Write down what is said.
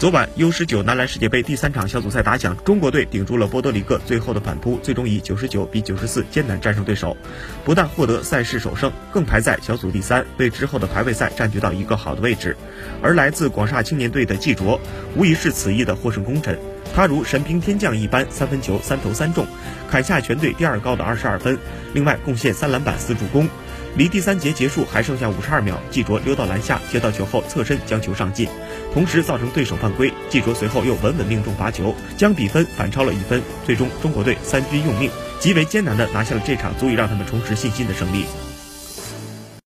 昨晚 U 十九男篮世界杯第三场小组赛打响，中国队顶住了波多黎各最后的反扑，最终以九十九比九十四艰难战胜对手，不但获得赛事首胜，更排在小组第三，为之后的排位赛占据到一个好的位置。而来自广厦青年队的季卓，无疑是此役的获胜功臣。他如神兵天降一般，三分球三投三中，砍下全队第二高的二十二分，另外贡献三篮板四助攻。离第三节结束还剩下五十二秒，季卓溜到篮下接到球后侧身将球上进，同时造成对手犯规。季卓随后又稳稳命中罚球，将比分反超了一分。最终中国队三军用命，极为艰难地拿下了这场足以让他们重拾信心的胜利。